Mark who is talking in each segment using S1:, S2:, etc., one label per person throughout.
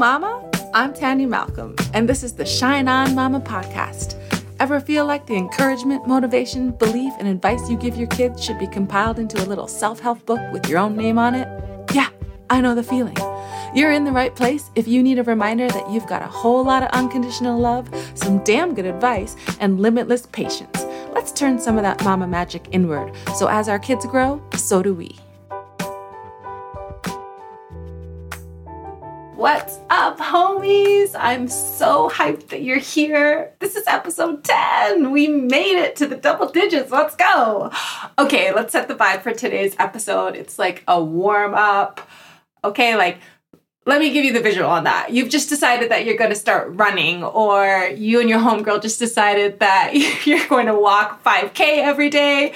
S1: Mama. I'm Tanya Malcolm, and this is the Shine On Mama podcast. Ever feel like the encouragement, motivation, belief, and advice you give your kids should be compiled into a little self help book with your own name on it? Yeah, I know the feeling. You're in the right place if you need a reminder that you've got a whole lot of unconditional love, some damn good advice, and limitless patience. Let's turn some of that mama magic inward so as our kids grow, so do we. What's up, homies? I'm so hyped that you're here. This is episode 10. We made it to the double digits. Let's go. Okay, let's set the vibe for today's episode. It's like a warm up. Okay, like let me give you the visual on that. You've just decided that you're going to start running, or you and your homegirl just decided that you're going to walk 5K every day,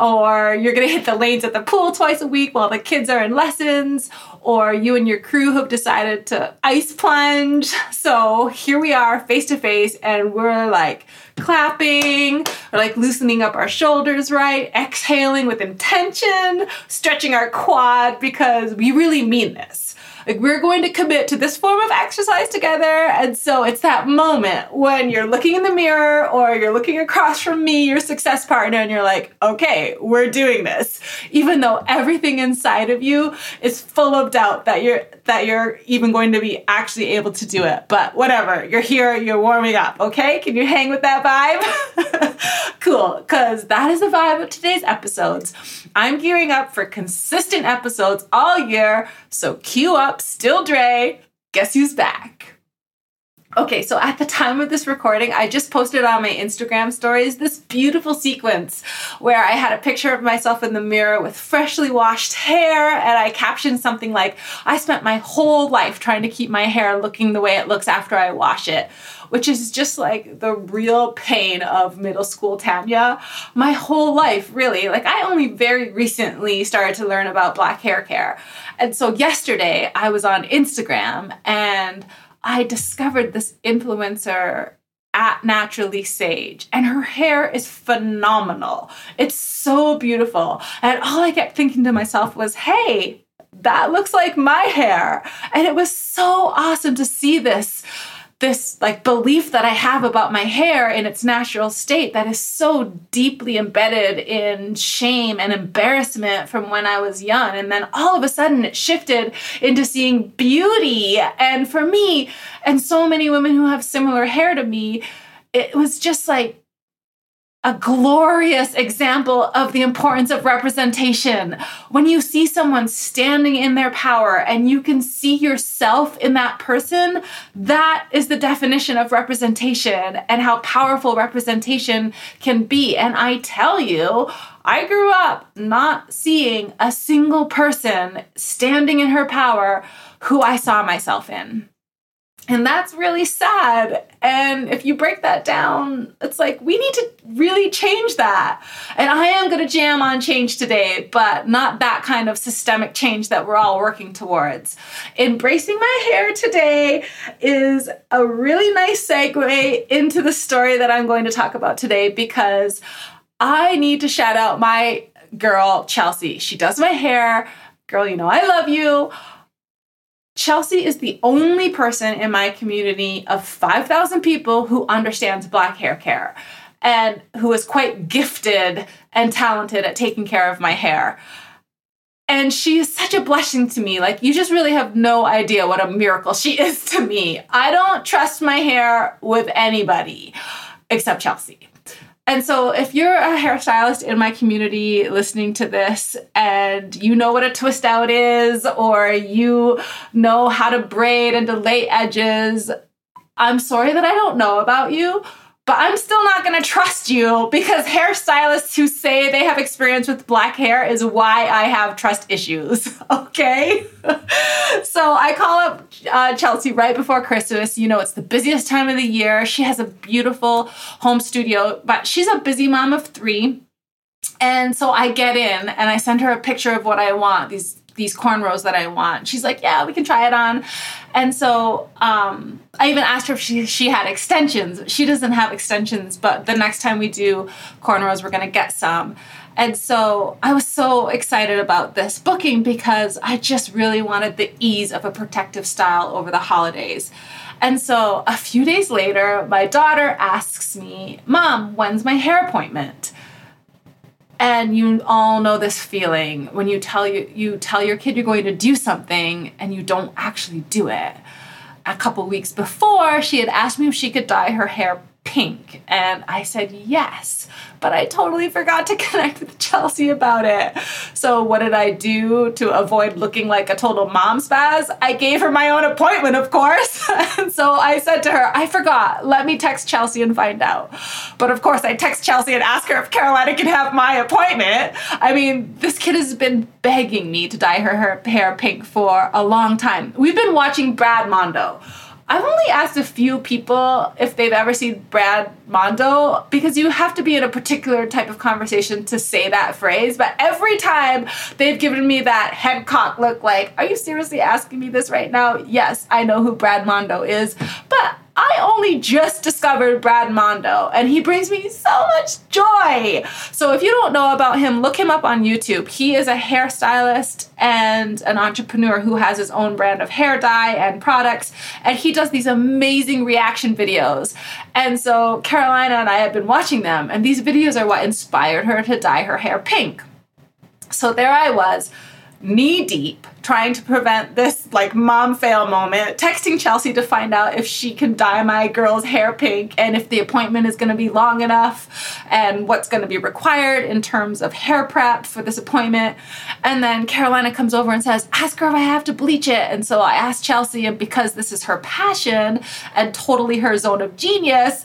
S1: or you're going to hit the lanes at the pool twice a week while the kids are in lessons, or you and your crew have decided to ice plunge. So here we are face to face, and we're like clapping, or like loosening up our shoulders right, exhaling with intention, stretching our quad because we really mean this. Like we're going to commit to this form of exercise together. And so it's that moment when you're looking in the mirror or you're looking across from me, your success partner, and you're like, okay, we're doing this. Even though everything inside of you is full of doubt that you're that you're even going to be actually able to do it. But whatever, you're here, you're warming up, okay? Can you hang with that vibe? cool, because that is the vibe of today's episodes. I'm gearing up for consistent episodes all year, so cue up Still Dre. Guess who's back? Okay, so at the time of this recording, I just posted on my Instagram stories this beautiful sequence where I had a picture of myself in the mirror with freshly washed hair, and I captioned something like, I spent my whole life trying to keep my hair looking the way it looks after I wash it which is just like the real pain of middle school Tanya. My whole life, really. Like, I only very recently started to learn about black hair care. And so, yesterday, I was on Instagram and I discovered this influencer at Naturally Sage, and her hair is phenomenal. It's so beautiful. And all I kept thinking to myself was, hey, that looks like my hair. And it was so awesome to see this this like belief that I have about my hair in its natural state that is so deeply embedded in shame and embarrassment from when I was young. And then all of a sudden it shifted into seeing beauty. And for me, and so many women who have similar hair to me, it was just like a glorious example of the importance of representation. When you see someone standing in their power and you can see yourself in that person, that is the definition of representation and how powerful representation can be. And I tell you, I grew up not seeing a single person standing in her power who I saw myself in. And that's really sad. And if you break that down, it's like we need to really change that. And I am going to jam on change today, but not that kind of systemic change that we're all working towards. Embracing my hair today is a really nice segue into the story that I'm going to talk about today because I need to shout out my girl, Chelsea. She does my hair. Girl, you know I love you Chelsea is the only person in my community of 5,000 people who understands black hair care and who is quite gifted and talented at taking care of my hair. And she is such a blessing to me. Like, you just really have no idea what a miracle she is to me. I don't trust my hair with anybody except Chelsea. And so, if you're a hairstylist in my community listening to this and you know what a twist out is, or you know how to braid and delay edges, I'm sorry that I don't know about you, but I'm still not to trust you because hairstylists who say they have experience with black hair is why I have trust issues. Okay. so I call up uh, Chelsea right before Christmas. You know, it's the busiest time of the year. She has a beautiful home studio, but she's a busy mom of three. And so I get in and I send her a picture of what I want these these cornrows that I want. She's like, yeah, we can try it on. And so um, I even asked her if she, she had extensions. She doesn't have extensions, but the next time we do cornrows, we're going to get some. And so I was so excited about this booking because I just really wanted the ease of a protective style over the holidays. And so a few days later, my daughter asks me, Mom, when's my hair appointment? And you all know this feeling when you tell you you tell your kid you're going to do something and you don't actually do it. A couple weeks before, she had asked me if she could dye her hair pink. And I said yes, but I totally forgot to connect with Chelsea about it. So, what did I do to avoid looking like a total mom spaz? I gave her my own appointment, of course. and so I said to her, I forgot. Let me text Chelsea and find out. But of course, I text Chelsea and ask her if Carolina can have my appointment. I mean, this kid has been begging me to dye her hair pink for a long time. We've been watching Brad Mondo I've only asked a few people if they've ever seen Brad Mondo because you have to be in a particular type of conversation to say that phrase. But every time they've given me that head cock look, like, are you seriously asking me this right now? Yes, I know who Brad Mondo is. But I only just discovered Brad Mondo, and he brings me so much joy. So if you don't know about him, look him up on YouTube. He is a hairstylist and an entrepreneur who has his own brand of hair dye and products, and he does these amazing reaction videos. And so Carolina and I have been watching them, and these videos are what inspired her to dye her hair pink. So there I was knee deep trying to prevent this like mom fail moment, texting Chelsea to find out if she can dye my girl's hair pink and if the appointment is going to be long enough and what's going to be required in terms of hair prep for this appointment. And then Carolina comes over and says, Ask her if I have to bleach it. And so I asked Chelsea, and because this is her passion and totally her zone of genius,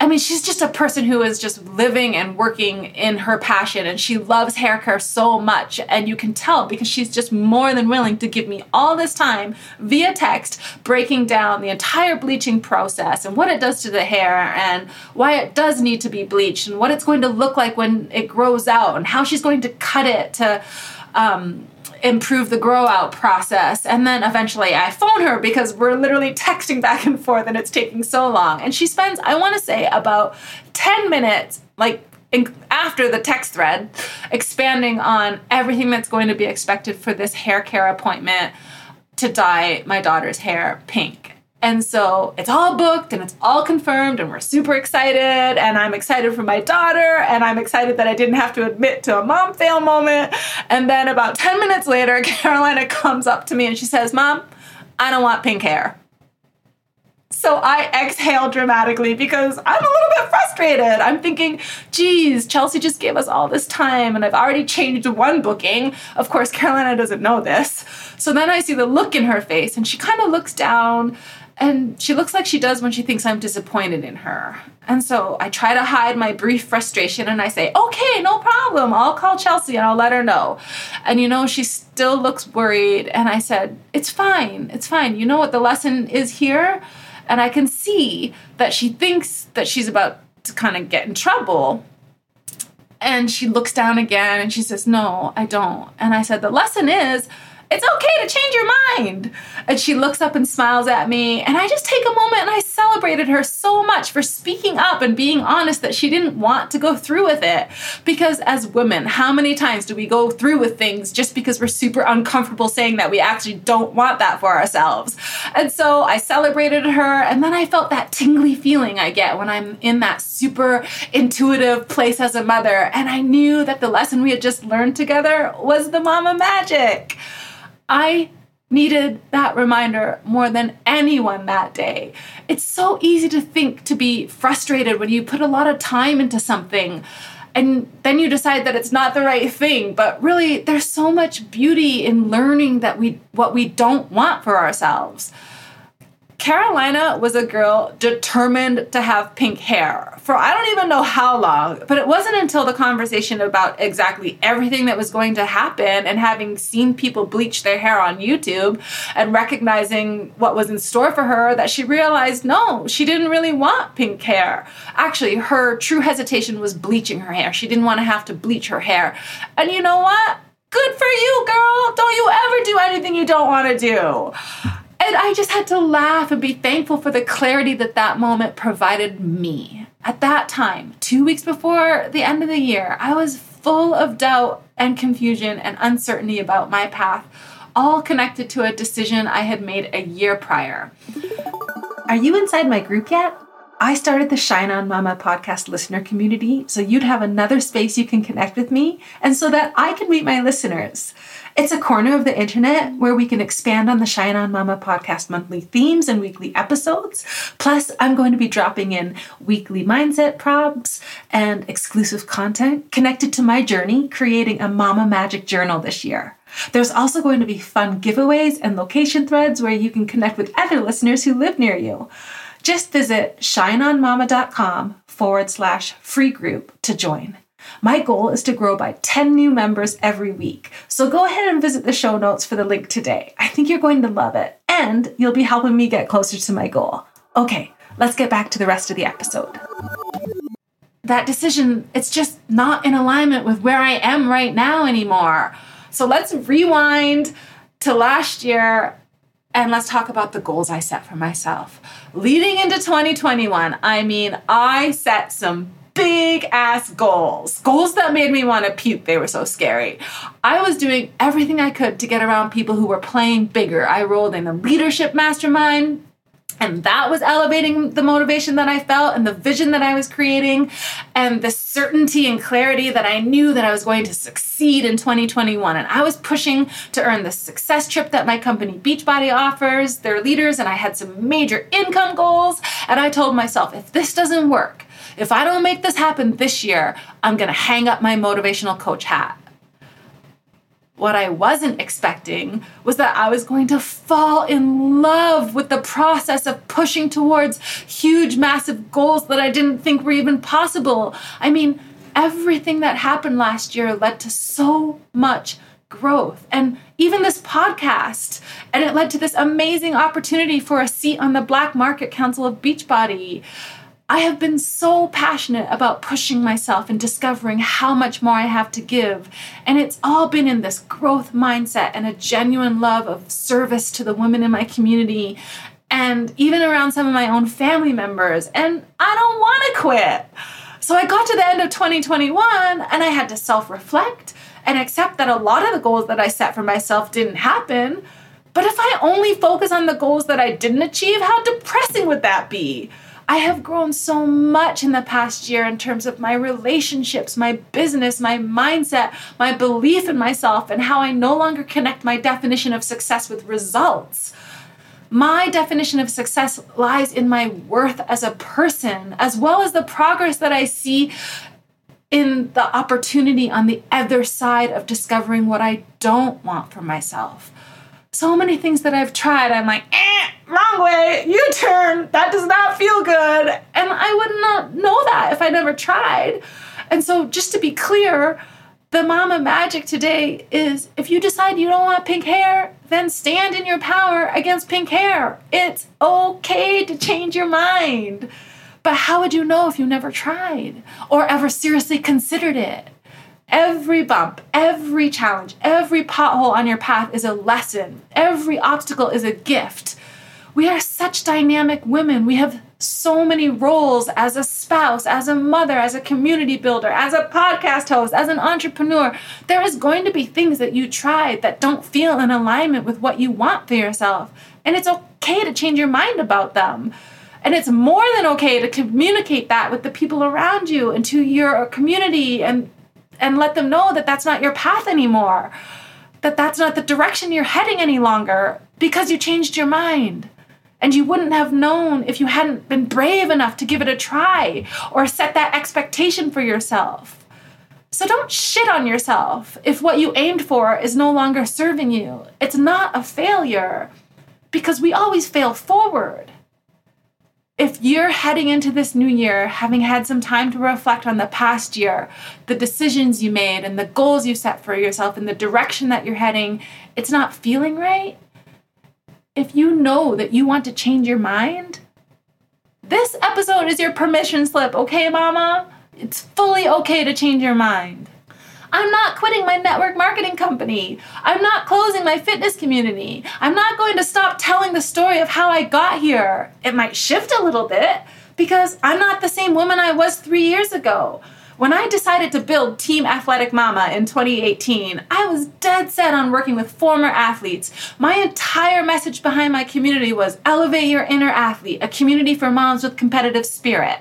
S1: I mean, she's just a person who is just living and working in her passion, and she loves hair care so much. And you can tell because she's just more than willing to give me all this time via text, breaking down the entire bleaching process and what it does to the hair, and why it does need to be bleached, and what it's going to look like when it grows out, and how she's going to cut it to. Um, improve the grow out process. And then eventually I phone her because we're literally texting back and forth and it's taking so long. And she spends, I want to say, about 10 minutes, like after the text thread, expanding on everything that's going to be expected for this hair care appointment to dye my daughter's hair pink. And so it's all booked and it's all confirmed, and we're super excited. And I'm excited for my daughter, and I'm excited that I didn't have to admit to a mom fail moment. And then about 10 minutes later, Carolina comes up to me and she says, Mom, I don't want pink hair. So I exhale dramatically because I'm a little bit frustrated. I'm thinking, geez, Chelsea just gave us all this time and I've already changed one booking. Of course, Carolina doesn't know this. So then I see the look in her face and she kind of looks down and she looks like she does when she thinks I'm disappointed in her. And so I try to hide my brief frustration and I say, okay, no problem. I'll call Chelsea and I'll let her know. And you know, she still looks worried. And I said, it's fine. It's fine. You know what the lesson is here? And I can see that she thinks that she's about to kind of get in trouble. And she looks down again and she says, no, I don't. And I said, the lesson is, it's okay to change your mind. And she looks up and smiles at me. And I just take a moment and I celebrated her so much for speaking up and being honest that she didn't want to go through with it. Because as women, how many times do we go through with things just because we're super uncomfortable saying that we actually don't want that for ourselves? And so I celebrated her. And then I felt that tingly feeling I get when I'm in that super intuitive place as a mother. And I knew that the lesson we had just learned together was the mama magic. I needed that reminder more than anyone that day. It's so easy to think to be frustrated when you put a lot of time into something and then you decide that it's not the right thing but really there's so much beauty in learning that we what we don't want for ourselves Carolina was a girl determined to have pink hair for I don't even know how long, but it wasn't until the conversation about exactly everything that was going to happen and having seen people bleach their hair on YouTube and recognizing what was in store for her that she realized no, she didn't really want pink hair. Actually, her true hesitation was bleaching her hair. She didn't want to have to bleach her hair. And you know what? Good for you, girl. Don't you ever do anything you don't want to do. And I just had to laugh and be thankful for the clarity that that moment provided me. At that time, two weeks before the end of the year, I was full of doubt and confusion and uncertainty about my path, all connected to a decision I had made a year prior. Are you inside my group yet? I started the Shine On Mama podcast listener community so you'd have another space you can connect with me and so that I can meet my listeners. It's a corner of the internet where we can expand on the Shine On Mama podcast monthly themes and weekly episodes. Plus, I'm going to be dropping in weekly mindset prompts and exclusive content connected to my journey creating a Mama Magic journal this year. There's also going to be fun giveaways and location threads where you can connect with other listeners who live near you. Just visit shineonmama.com forward slash free group to join. My goal is to grow by 10 new members every week. So go ahead and visit the show notes for the link today. I think you're going to love it, and you'll be helping me get closer to my goal. Okay, let's get back to the rest of the episode. That decision, it's just not in alignment with where I am right now anymore. So let's rewind to last year and let's talk about the goals I set for myself. Leading into 2021, I mean, I set some big ass goals. Goals that made me want to puke. They were so scary. I was doing everything I could to get around people who were playing bigger. I rolled in a leadership mastermind and that was elevating the motivation that I felt and the vision that I was creating and the certainty and clarity that I knew that I was going to succeed in 2021. And I was pushing to earn the success trip that my company Beachbody offers, their leaders, and I had some major income goals. And I told myself, if this doesn't work, if I don't make this happen this year, I'm going to hang up my motivational coach hat. What I wasn't expecting was that I was going to fall in love with the process of pushing towards huge, massive goals that I didn't think were even possible. I mean, everything that happened last year led to so much growth and even this podcast. And it led to this amazing opportunity for a seat on the Black Market Council of Beachbody. I have been so passionate about pushing myself and discovering how much more I have to give. And it's all been in this growth mindset and a genuine love of service to the women in my community and even around some of my own family members. And I don't want to quit. So I got to the end of 2021 and I had to self reflect and accept that a lot of the goals that I set for myself didn't happen. But if I only focus on the goals that I didn't achieve, how depressing would that be? I have grown so much in the past year in terms of my relationships, my business, my mindset, my belief in myself, and how I no longer connect my definition of success with results. My definition of success lies in my worth as a person, as well as the progress that I see in the opportunity on the other side of discovering what I don't want for myself so many things that I've tried, I'm like, eh, wrong way, U turn, that does not feel good. And I would not know that if I never tried. And so, just to be clear, the mama magic today is if you decide you don't want pink hair, then stand in your power against pink hair. It's okay to change your mind. But how would you know if you never tried or ever seriously considered it? Every bump, every challenge, every pothole on your path is a lesson. Every obstacle is a gift. We are such dynamic women. We have so many roles as a spouse, as a mother, as a community builder, as a podcast host, as an entrepreneur. There is going to be things that you try that don't feel in alignment with what you want for yourself. And it's okay to change your mind about them. And it's more than okay to communicate that with the people around you and to your community and and let them know that that's not your path anymore, that that's not the direction you're heading any longer because you changed your mind. And you wouldn't have known if you hadn't been brave enough to give it a try or set that expectation for yourself. So don't shit on yourself if what you aimed for is no longer serving you. It's not a failure because we always fail forward if you're heading into this new year having had some time to reflect on the past year, the decisions you made, and the goals you set for yourself, and the direction that you're heading, it's not feeling right. If you know that you want to change your mind, this episode is your permission slip, okay, mama? It's fully okay to change your mind. I'm not quitting my network marketing company. I'm not closing my fitness community. I'm not going to stop telling the story of how I got here. It might shift a little bit because I'm not the same woman I was three years ago. When I decided to build Team Athletic Mama in 2018, I was dead set on working with former athletes. My entire message behind my community was elevate your inner athlete, a community for moms with competitive spirit.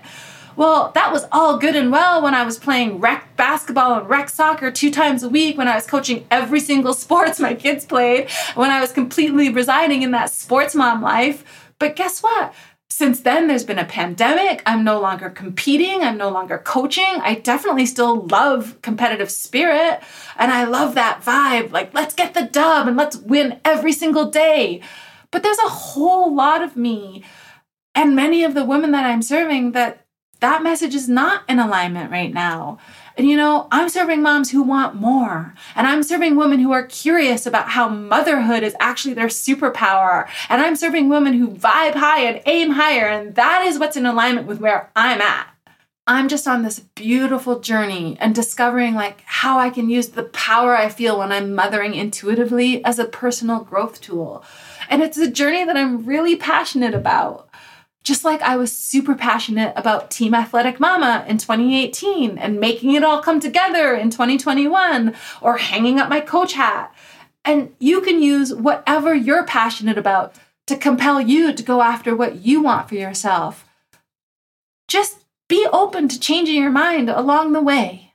S1: Well, that was all good and well when I was playing rec basketball and rec soccer two times a week, when I was coaching every single sports my kids played, when I was completely residing in that sports mom life. But guess what? Since then, there's been a pandemic. I'm no longer competing. I'm no longer coaching. I definitely still love competitive spirit and I love that vibe. Like, let's get the dub and let's win every single day. But there's a whole lot of me and many of the women that I'm serving that that message is not in alignment right now. And you know, I'm serving moms who want more. And I'm serving women who are curious about how motherhood is actually their superpower. And I'm serving women who vibe high and aim higher. And that is what's in alignment with where I'm at. I'm just on this beautiful journey and discovering like how I can use the power I feel when I'm mothering intuitively as a personal growth tool. And it's a journey that I'm really passionate about. Just like I was super passionate about Team Athletic Mama in 2018 and making it all come together in 2021 or hanging up my coach hat. And you can use whatever you're passionate about to compel you to go after what you want for yourself. Just be open to changing your mind along the way.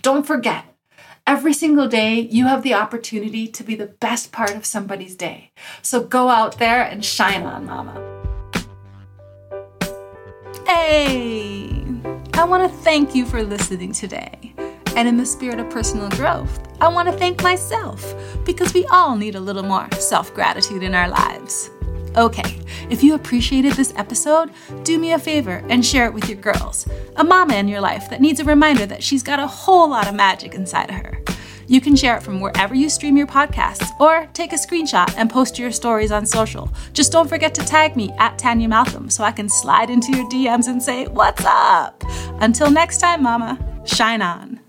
S1: Don't forget, every single day you have the opportunity to be the best part of somebody's day. So go out there and shine on, mama. Hey! I want to thank you for listening today. And in the spirit of personal growth, I want to thank myself because we all need a little more self gratitude in our lives. Okay, if you appreciated this episode, do me a favor and share it with your girls, a mama in your life that needs a reminder that she's got a whole lot of magic inside of her. You can share it from wherever you stream your podcasts or take a screenshot and post your stories on social. Just don't forget to tag me at Tanya Malcolm so I can slide into your DMs and say, What's up? Until next time, Mama, shine on.